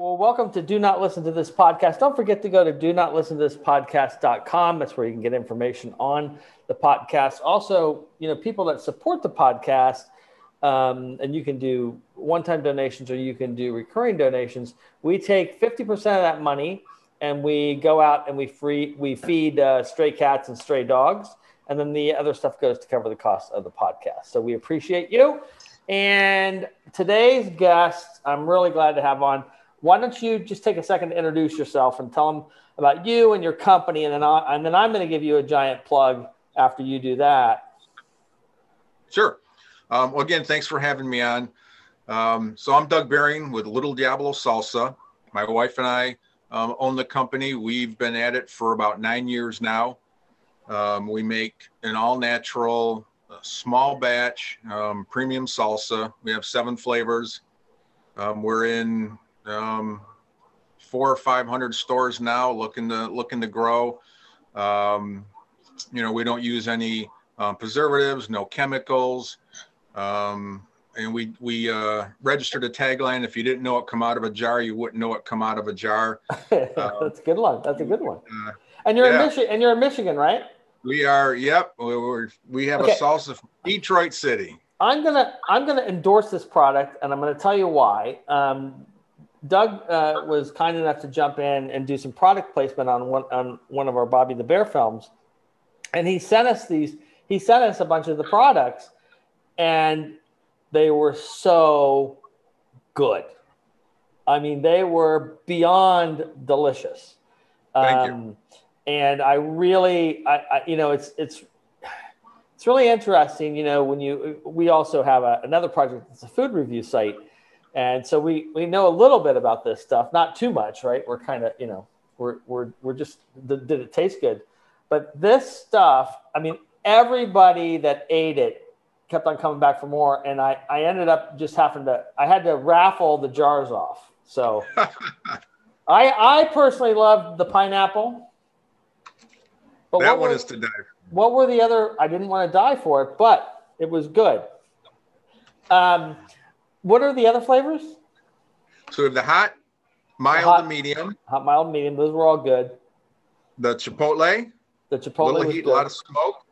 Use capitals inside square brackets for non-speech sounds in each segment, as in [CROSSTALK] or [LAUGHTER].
Well, welcome to Do Not Listen to This Podcast. Don't forget to go to do not listen to this podcast.com. That's where you can get information on the podcast. Also, you know, people that support the podcast, um, and you can do one time donations or you can do recurring donations. We take 50% of that money and we go out and we free we feed uh, stray cats and stray dogs and then the other stuff goes to cover the cost of the podcast so we appreciate you and today's guest i'm really glad to have on why don't you just take a second to introduce yourself and tell them about you and your company, and then I, and then I'm going to give you a giant plug after you do that. Sure. Um, well, again, thanks for having me on. Um, so I'm Doug Bearing with Little Diablo Salsa. My wife and I um, own the company. We've been at it for about nine years now. Um, we make an all natural, uh, small batch, um, premium salsa. We have seven flavors. Um, we're in um, four or five hundred stores now, looking to looking to grow. Um, you know, we don't use any um, preservatives, no chemicals, um, and we we uh, registered a tagline: "If you didn't know it come out of a jar, you wouldn't know it come out of a jar." [LAUGHS] That's a good one. That's a good one. Uh, and you're yeah. in Michigan. And you're in Michigan, right? We are. Yep. We're, we have okay. a salsa from Detroit City. I'm gonna I'm gonna endorse this product, and I'm gonna tell you why. Um, Doug uh, was kind enough to jump in and do some product placement on one on one of our Bobby the Bear films, and he sent us these. He sent us a bunch of the products, and they were so good. I mean, they were beyond delicious. Thank um, you. And I really, I, I, you know, it's it's it's really interesting. You know, when you we also have a, another project. It's a food review site and so we we know a little bit about this stuff, not too much, right? We're kind of you know we're we're we're just did it taste good, but this stuff, I mean, everybody that ate it kept on coming back for more, and I I ended up just having to I had to raffle the jars off. So [LAUGHS] I I personally love the pineapple. But that one were, is to die. What were the other? I didn't want to die for it, but it was good. Um, what are the other flavors? So we have the hot, mild, the hot, medium. Hot, mild, medium. Those were all good. The chipotle. The chipotle. Little heat, a lot of smoke.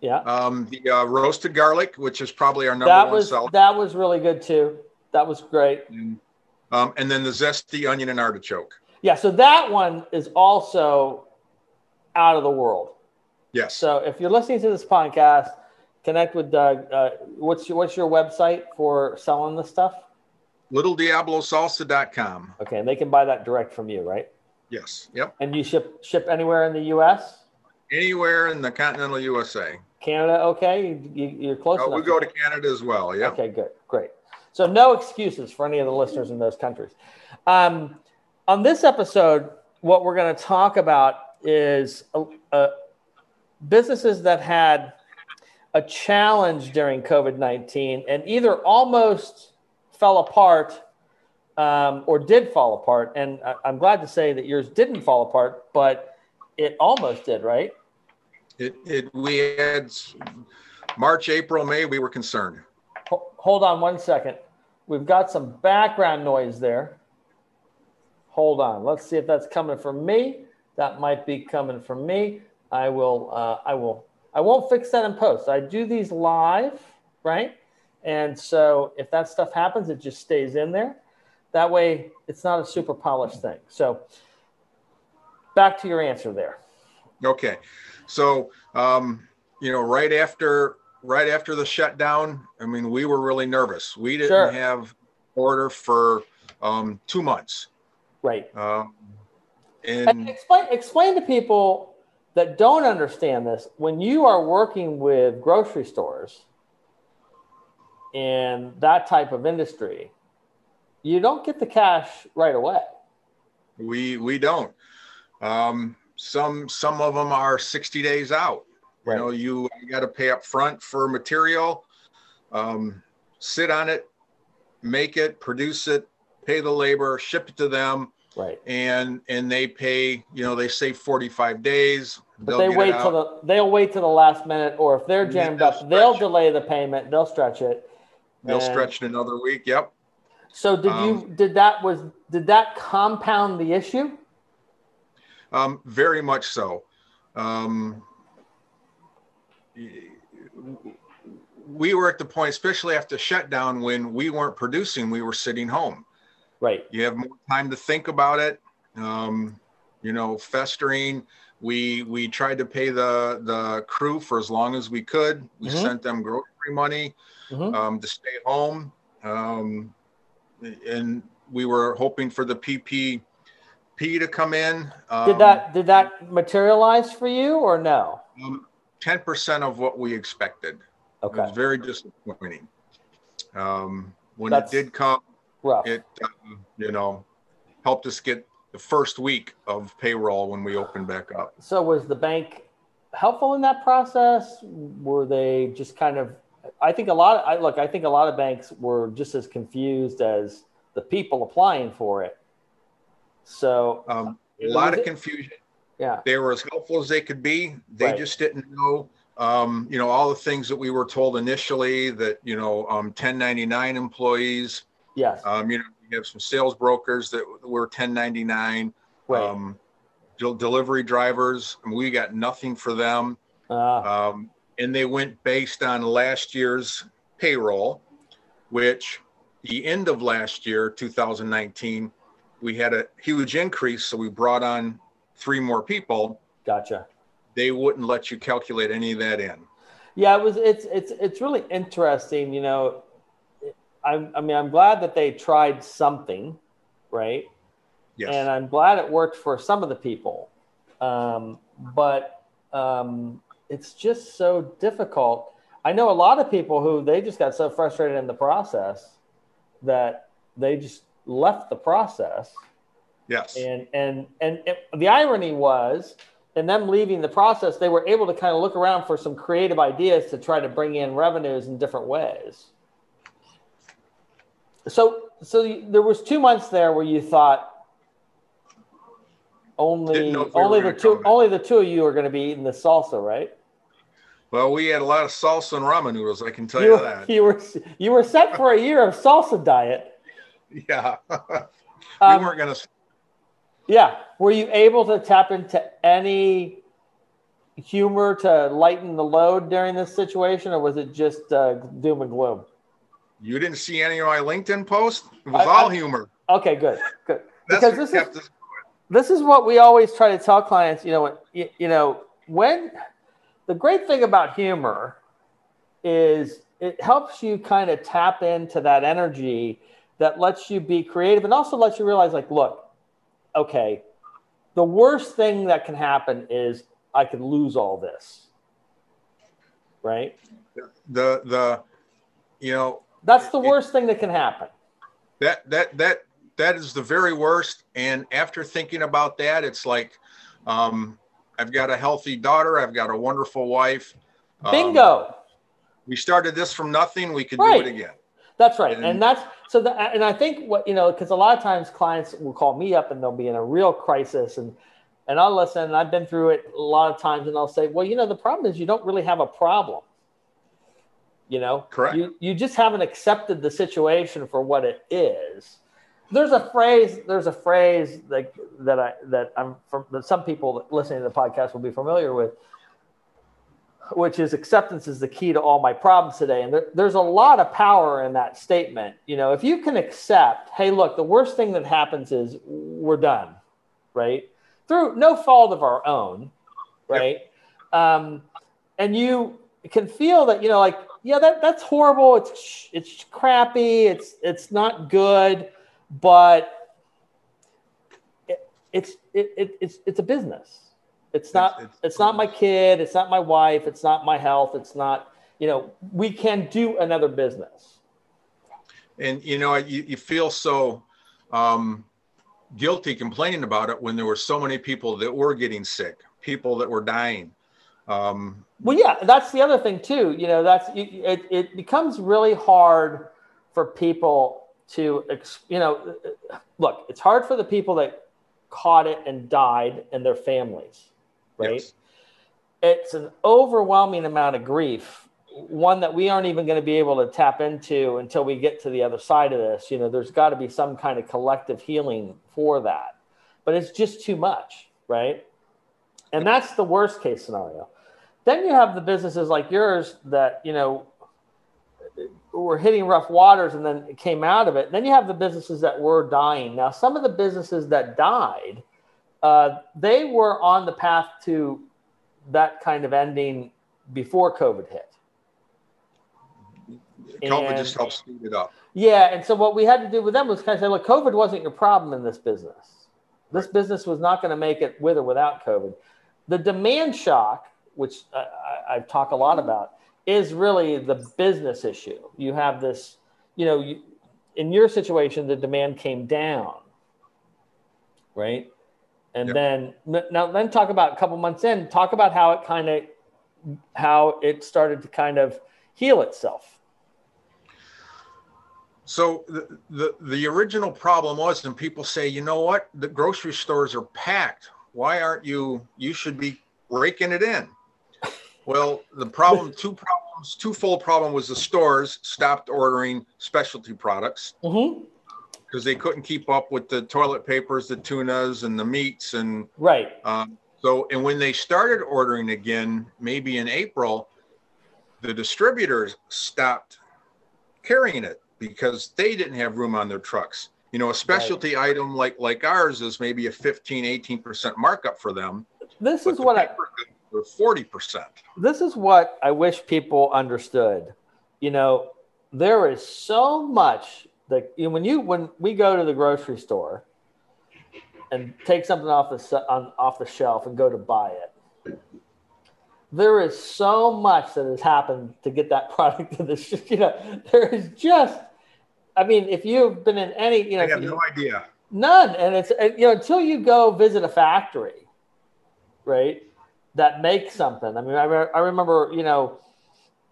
Yeah. Um, the uh, roasted garlic, which is probably our number that one was, seller. That was really good too. That was great. And, um, and then the zesty onion and artichoke. Yeah. So that one is also out of the world. Yes. So if you're listening to this podcast connect with Doug. Uh, what's your what's your website for selling the stuff? LittleDiabloSalsa.com. Okay, and they can buy that direct from you, right? Yes. Yep. And you ship ship anywhere in the U.S. Anywhere in the continental USA. Canada, okay, you, are close. Oh, we go to Canada as well. Yeah. Okay, good, great. So no excuses for any of the listeners in those countries. Um, on this episode, what we're going to talk about is uh, uh, businesses that had a challenge during COVID 19 and either almost fell apart um, or did fall apart. And I, I'm glad to say that yours didn't fall apart, but it almost did, right? It, it we had March, April, May, we were concerned. Hold on one second. We've got some background noise there. Hold on. Let's see if that's coming from me. That might be coming from me. I will. Uh, I will I won't fix that in post. I do these live, right? And so if that stuff happens, it just stays in there. That way, it's not a super polished thing. So back to your answer there. Okay. So, um, you know, right after right after the shutdown, I mean, we were really nervous. We didn't sure. have order for um, two months. Right. Um, and, and explain explain to people that don't understand this, when you are working with grocery stores in that type of industry, you don't get the cash right away. We we don't. Um, some some of them are 60 days out. Right. You know, you, you got to pay up front for material, um, sit on it, make it, produce it, pay the labor, ship it to them Right. And and they pay, you know, they say 45 days. But they wait till the they'll wait till the last minute, or if they're jammed they'll up, they'll delay the payment. They'll stretch it. They'll and... stretch it another week. Yep. So did um, you did that was did that compound the issue? Um, very much so. Um, we were at the point, especially after shutdown, when we weren't producing, we were sitting home. Right. You have more time to think about it. Um, you know, festering. We we tried to pay the the crew for as long as we could. We mm-hmm. sent them grocery money mm-hmm. um, to stay home, um, and we were hoping for the PPP to come in. Um, did that did that materialize for you or no? Um, ten percent of what we expected. Okay. It was very disappointing. Um, when That's it did come, rough. it uh, you know helped us get the first week of payroll when we opened back up. So was the bank helpful in that process? Were they just kind of? I think a lot. Of, I look. I think a lot of banks were just as confused as the people applying for it. So um, a lot of confusion. Yeah, they were as helpful as they could be. They right. just didn't know. Um, you know all the things that we were told initially that you know um, 1099 employees. Yes. Um, you know we have some sales brokers that were 1099. Right. Um, delivery drivers. we got nothing for them. Uh. Um, and they went based on last year's payroll, which the end of last year, 2019, we had a huge increase. So we brought on three more people. Gotcha. They wouldn't let you calculate any of that in. Yeah, it was. It's it's it's really interesting. You know, I, I mean, I'm glad that they tried something, right? Yes. And I'm glad it worked for some of the people, um, but um, it's just so difficult. I know a lot of people who they just got so frustrated in the process that they just left the process. Yes. And and and it, the irony was, in them leaving the process, they were able to kind of look around for some creative ideas to try to bring in revenues in different ways. So so there was two months there where you thought only only the two only the two of you are going to be eating the salsa, right? Well, we had a lot of salsa and ramen noodles. I can tell you, you that. You were you were set for a year of salsa diet. Yeah, [LAUGHS] we um, weren't going to. Yeah, were you able to tap into any humor to lighten the load during this situation, or was it just uh, doom and gloom? You didn't see any of my LinkedIn posts. It was I, all I, humor. Okay, good, good. [LAUGHS] because this is this is what we always try to tell clients. You know, you, you know when the great thing about humor is it helps you kind of tap into that energy that lets you be creative and also lets you realize like look okay the worst thing that can happen is i could lose all this right the the you know that's the worst it, thing that can happen that that that that is the very worst and after thinking about that it's like um I've got a healthy daughter. I've got a wonderful wife. Bingo. Um, we started this from nothing. We could right. do it again. That's right. And, and that's so the, and I think what you know, because a lot of times clients will call me up and they'll be in a real crisis and and I'll listen and I've been through it a lot of times and I'll say, well, you know, the problem is you don't really have a problem. You know, correct. You you just haven't accepted the situation for what it is there's a phrase there's a phrase like that I that I'm from that some people listening to the podcast will be familiar with, which is acceptance is the key to all my problems today. And there, there's a lot of power in that statement. You know, if you can accept, hey, look, the worst thing that happens is we're done, right? Through no fault of our own, right? Yep. Um, and you can feel that, you know, like, yeah, that, that's horrible. It's it's crappy. It's it's not good but it, it's it, it, it's it's a business. It's not it's, it's, it's not my kid. It's not my wife. It's not my health. It's not you know we can do another business. And you know you, you feel so um, guilty complaining about it when there were so many people that were getting sick, people that were dying. Um, well, yeah, that's the other thing too. You know, that's it. It becomes really hard for people to you know look it's hard for the people that caught it and died and their families right yes. it's an overwhelming amount of grief one that we aren't even going to be able to tap into until we get to the other side of this. You know, there's got to be some kind of collective healing for that, but it's just too much, right? And that's the worst case scenario. Then you have the businesses like yours that, you know, were hitting rough waters and then came out of it. Then you have the businesses that were dying. Now, some of the businesses that died, uh, they were on the path to that kind of ending before COVID hit. COVID and, just helped speed it up. Yeah, and so what we had to do with them was kind of say, look, COVID wasn't your problem in this business. This business was not going to make it with or without COVID. The demand shock, which I, I, I talk a lot about, is really the business issue. You have this, you know, you, in your situation, the demand came down, right? And yep. then now, then talk about a couple months in. Talk about how it kind of, how it started to kind of heal itself. So the, the, the original problem was, and people say, you know what, the grocery stores are packed. Why aren't you? You should be raking it in. Well, the problem, two problems, twofold problem was the stores stopped ordering specialty products because mm-hmm. they couldn't keep up with the toilet papers, the tunas, and the meats, and right. Um, so, and when they started ordering again, maybe in April, the distributors stopped carrying it because they didn't have room on their trucks. You know, a specialty right. item like like ours is maybe a 15, 18% markup for them. This is what I forty percent. This is what I wish people understood. You know, there is so much that you know, when you when we go to the grocery store and take something off the on, off the shelf and go to buy it. There is so much that has happened to get that [LAUGHS] product to the you know there is just I mean if you've been in any you know I have you, no idea none and it's you know until you go visit a factory right that make something. I mean, I, re- I remember, you know,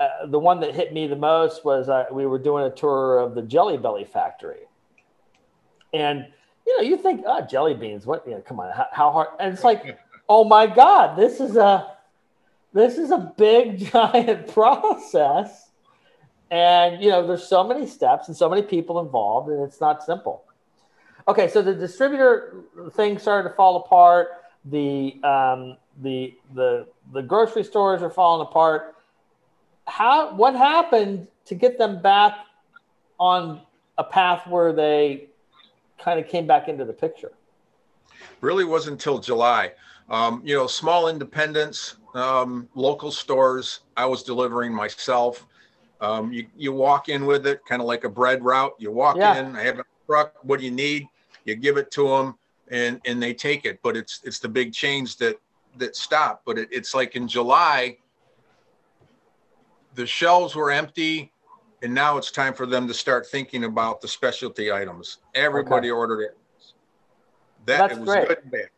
uh, the one that hit me the most was uh, we were doing a tour of the Jelly Belly factory, and you know, you think, oh, jelly beans, what? You know, come on, how, how hard? And it's like, [LAUGHS] oh my God, this is a this is a big [LAUGHS] giant process, and you know, there's so many steps and so many people involved, and it's not simple. Okay, so the distributor thing started to fall apart. The um, the the the grocery stores are falling apart. How what happened to get them back on a path where they kind of came back into the picture? Really wasn't until July. Um, you know, small independents, um, local stores. I was delivering myself. Um, you you walk in with it, kind of like a bread route. You walk yeah. in. I have a truck. What do you need? You give it to them, and and they take it. But it's it's the big chains that that stopped, but it, it's like in July, the shelves were empty, and now it's time for them to start thinking about the specialty items. Everybody okay. ordered it. That That's was great. good and bad.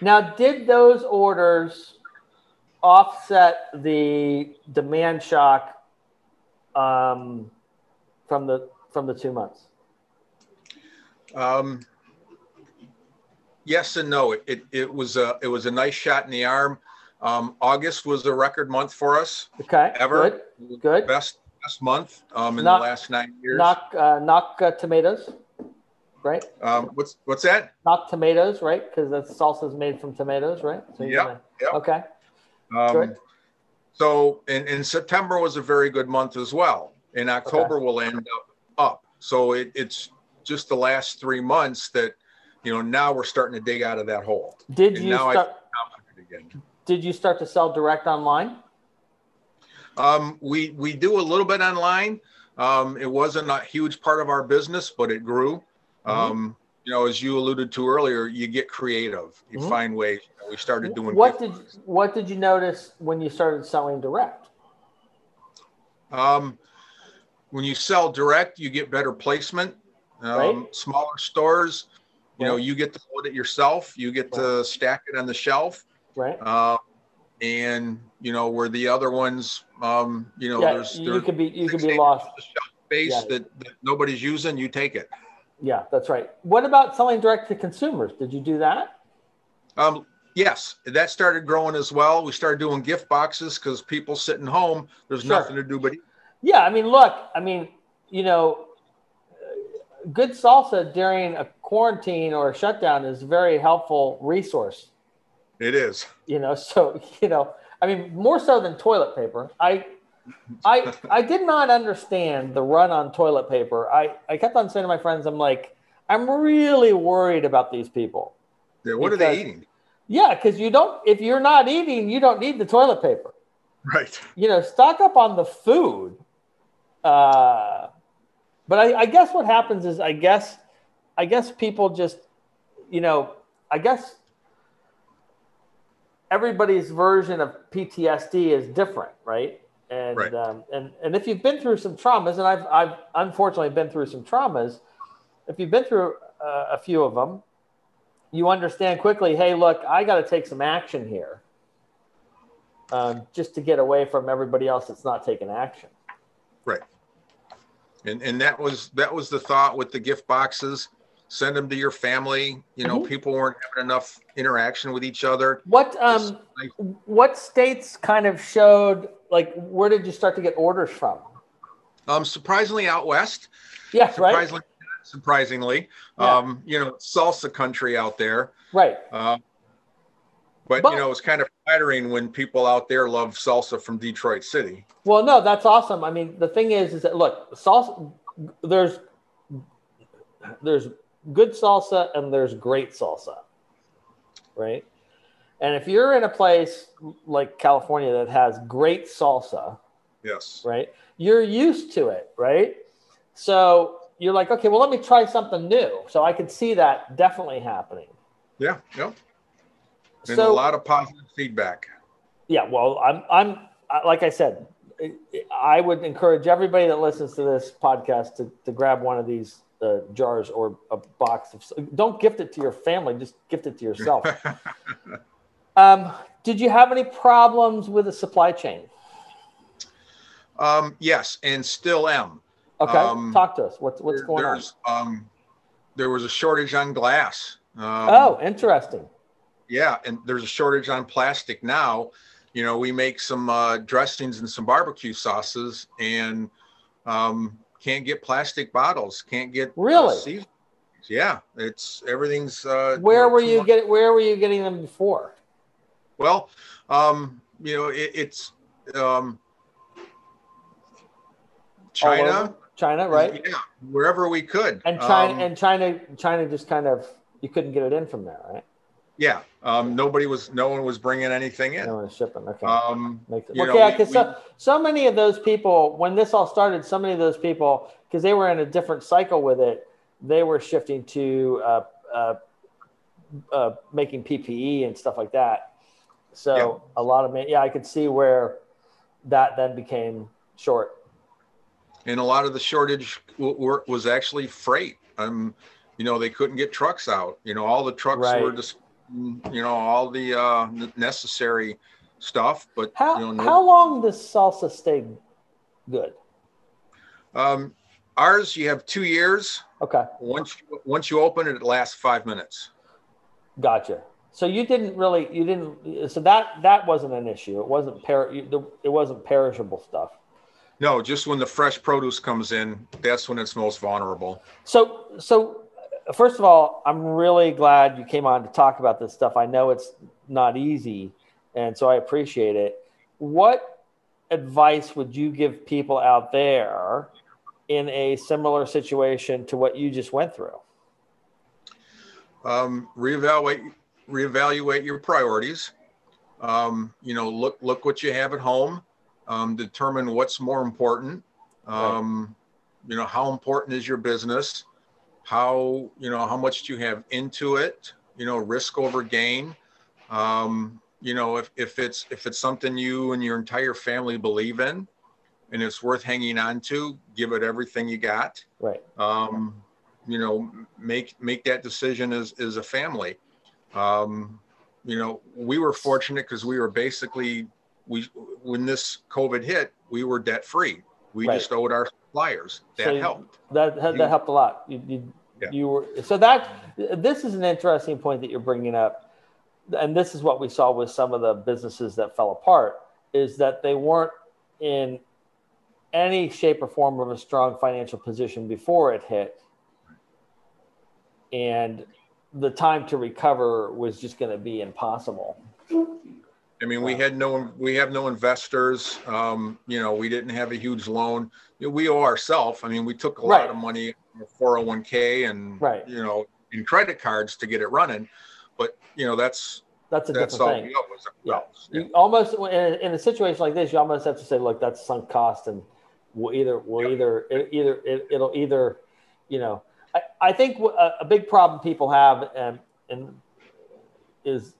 Now, did those orders offset the demand shock um, from the from the two months? Um, yes and no. It, it, it was a it was a nice shot in the arm. Um, August was a record month for us. Okay. Ever. Good. Good. Best best month um, in knock, the last nine years. Knock uh, knock uh, tomatoes, right? Um, what's what's that? Knock tomatoes, right? Because the salsa is made from tomatoes, right? So yeah. Yep. Okay. Um, Good. So in, in September was a very good month as well. In October okay. will end up up. So it, it's just the last three months that you know, now we're starting to dig out of that hole. Did and you start? Did you start to sell direct online? Um, we we do a little bit online. Um, it wasn't a huge part of our business, but it grew. Mm-hmm. Um, you know, as you alluded to earlier, you get creative. You mm-hmm. find ways. You know, we started doing. What did What did you notice when you started selling direct? Um, when you sell direct, you get better placement. Um, right. Smaller stores, you know, you get to load it yourself. You get right. to stack it on the shelf. Right. Um, and you know where the other ones, um, you know, yeah, there's, you there's could be you could be lost. Space yeah. that, that nobody's using, you take it. Yeah, that's right. What about selling direct to consumers? Did you do that? Um, Yes, that started growing as well. We started doing gift boxes because people sitting home, there's Sure. nothing to do but. Yeah, I mean, look, I mean, you know, good salsa during a quarantine or a shutdown is a very helpful resource. It is. You know, [LAUGHS] so you know, I mean, more so than toilet paper. I, I, I did not understand the run on toilet paper. I, I kept on saying to my friends, I'm like, I'm really worried about these people. Yeah, what are they eating? Yeah, because you don't. If you're not eating, you don't need the toilet paper. Right. you know, stock up on the food. Uh, but I, I guess what happens is, I guess, I guess people just, you know, I guess everybody's version of PTSD is different, right? And Right. Um, and and if you've been through some traumas, and I've I've unfortunately been through some traumas, if you've been through uh, a few of them, you understand quickly. Hey, look, I got to take some action here um, just to get away from everybody else that's not taking action. Right. And and that was that was the thought with the gift boxes. Send them to your family. You know, Mhm. people weren't having enough interaction with each other. What um, Like, what states kind of showed like where did you start to get orders from? um, surprisingly out west. Yes, right, Surprisingly, surprisingly, Yeah. um, you know, salsa country out there. right. Uh, but, But- you know, it's kind of flattering when people out there love salsa from Detroit City. Well, no, that's awesome. I mean, the thing is, is that look, salsa. There's there's good salsa and there's great salsa, right? And if you're in a place like California that has great salsa, Yes. right? You're used to it, right? So you're like, okay, well, let me try something new. So I could see that definitely happening. Yeah. Yep. And a lot of positive feedback. yeah, well, I'm, I'm, like I said, I- I would encourage everybody that listens to this podcast to, to grab one of these uh, jars or a box of. Don't gift it to your family; just gift it to yourself. [LAUGHS] um, did you have any problems with the supply chain? Um, yes, and still am. Okay, Um, talk to us. What's what's There- going on? Um, there was a shortage on glass. Um, Oh, interesting. Yeah, and there's a shortage on plastic now. You know, we make some uh, dressings and some barbecue sauces, and um, can't get plastic bottles. Can't get uh, Really? seasonings. yeah, it's everything's. Uh, Where know, were you getting? Where were you getting them before? Well, um, you know, it, it's um, China. China, right? Yeah, wherever we could. And China, Um, and China, China just kind of you couldn't get it in from there, right? Yeah, um, nobody was, no one was bringing anything in. No one was shipping. Okay. Um, Makes it, you okay, know, we- because so, so many of those people, when this all started, so many of those people, because they were in a different cycle with it, they were shifting to uh, uh, uh, making PPE and stuff like that. So Yeah. a lot of, yeah, I could see where that then became short. and a lot of the shortage w- were, was actually freight. Um, you know, they couldn't get trucks out. You know, all the trucks were just, you know, all the uh, necessary stuff. But How you know, no- how long does salsa stay good? um, ours, you have two years. Okay, Once you, once you open it, it lasts five minutes. gotcha. So you didn't really, you didn't. So that that wasn't an issue. It wasn't per, it wasn't perishable stuff. No, just when the fresh produce comes in, that's when it's most vulnerable. So, so first of all, I'm really glad you came on to talk about this stuff. I know it's not easy, and so I appreciate it. What advice would you give people out there in a similar situation to what you just went through? um, reevaluate reevaluate your priorities. Um, you know, look look what you have at home. Um, determine what's more important. Um, You know, how important is your business? How you know how much do you have into it? You know, risk over gain. Um, you know, if if it's if it's something you and your entire family believe in, and it's worth hanging on to, give it everything you got Right. um, you know, make make that decision as as a family. Um, you know, we were fortunate because we were basically we when this COVID hit, we were debt free. We Right. just owed our suppliers. That So helped. That that, You- helped a lot. You, you, Yeah. you were so that this is an interesting point that you're bringing up. and this is what we saw with some of the businesses that fell apart, is that they weren't in any shape or form of a strong financial position before it hit. And the time to recover was just going to be impossible. I mean, we had no, we have no investors. Um, you know, we didn't have a huge loan. We owe ourselves. I mean, we took a Right. lot of money, 401k and, Right. you know, in credit cards to get it running. But, you know, that's, That's a that's different all thing. Yeah. Yeah. You almost in, in a situation like this, you almost have to say, look, that's sunk cost, and we'll either we'll Yep. either it, either it, it'll either, you know, I, I think a big problem people have and and is,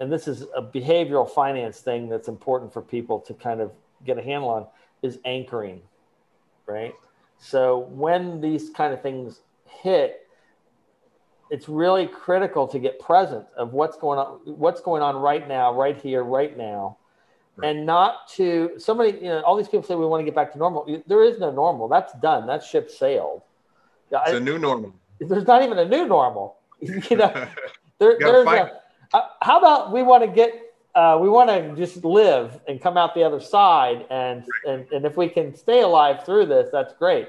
and this is a behavioral finance thing that's important for people to kind of get a handle on is anchoring, right? So when these kind of things hit, it's really critical to get present of what's going on what's going on right now right here right now. Right. and not to somebody you know all these people say we want to get back to normal. There is no normal. That's done. That ship sailed. It's I- a new normal. there's not even a new normal. [LAUGHS] You know [LAUGHS] there, You there's a, uh, how about we want to get uh, we want to just live and come out the other side and, and and if we can stay alive through this that's great.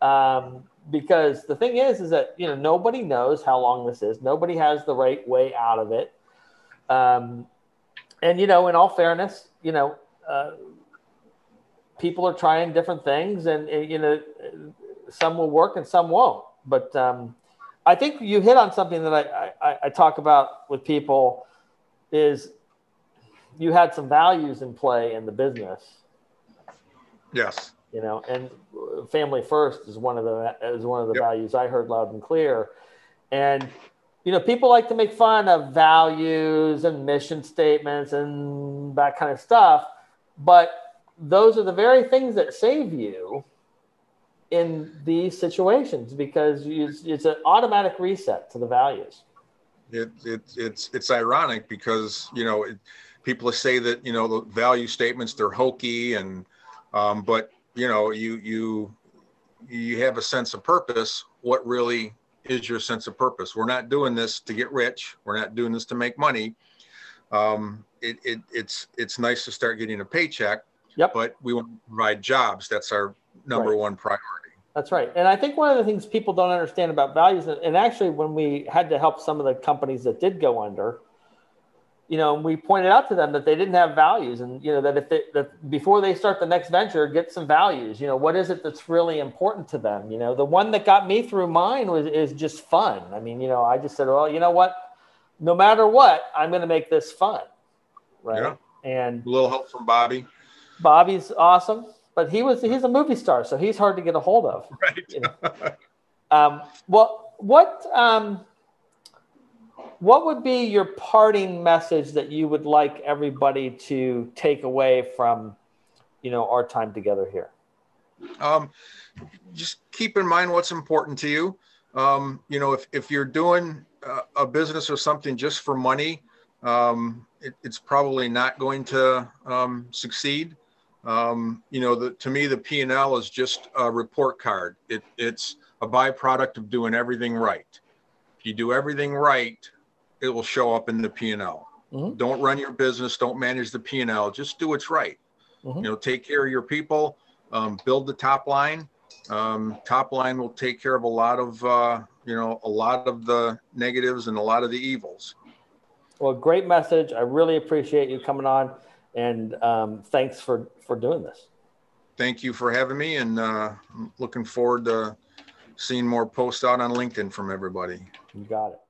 Um, because the thing is is that you know nobody knows how long this is. Nobody has the right way out of it. Um, and you know in all fairness you know uh, people are trying different things and uh, you know some will work and some won't. But um, i think you hit on something that I, I, I talk about with people is you had some values in play in the business Yes. you know and family first is one of the is one of the Yep. values i heard loud and clear and you know people like to make fun of values and mission statements and that kind of stuff but those are the very things that save you in these situations because you, it's an automatic reset to the values It, it, it's, it's ironic because, you know, it, people say that, you know, the value statements, they're hokey and, um, but you know, you, you, you have a sense of purpose. What really is your sense of purpose? We're not doing this to get rich. We're not doing this to make money. Um, it, it, it's, it's nice to start getting a paycheck, Yep. but we want to provide jobs. That's our number Right. one priority. That's right. And I think one of the things people don't understand about values, and actually, when we had to help some of the companies that did go under, you know, we pointed out to them that they didn't have values, and you know that if they that before they start the next venture, get some values. You know, what is it that's really important to them? You know, the one that got me through mine was is just fun. I mean, you know, I just said, well, you know what, no matter what, I'm going to make this fun, right? Yeah. And A little help from Bobby. Bobby's awesome, but he was he's a movie star, so he's hard to get a hold of. [LAUGHS] Right. You know. Um, well, what um, what would be your parting message that you would like everybody to take away from, you know, our time together here? um, just keep in mind what's important to you. Um, you know, if, if you're doing a, business or something just for money, um, it, it's probably not going to um, succeed. Um, you know, the, to me, the P and L is just a report card. It, it's a byproduct of doing everything right. If you do everything right, it will show up in the P and L. Mhm. Don't run your business. Don't manage the P and L. Just do what's right. Mhm. You know, take care of your people. Um, build the top line. Um, top line will take care of a lot of uh, you know a lot of the negatives and a lot of the evils. Well, great message. I really appreciate you coming on, and um, thanks for for doing this. Thank you for having me, and uh, I'm looking forward to seeing more posts out on LinkedIn from everybody. You got it.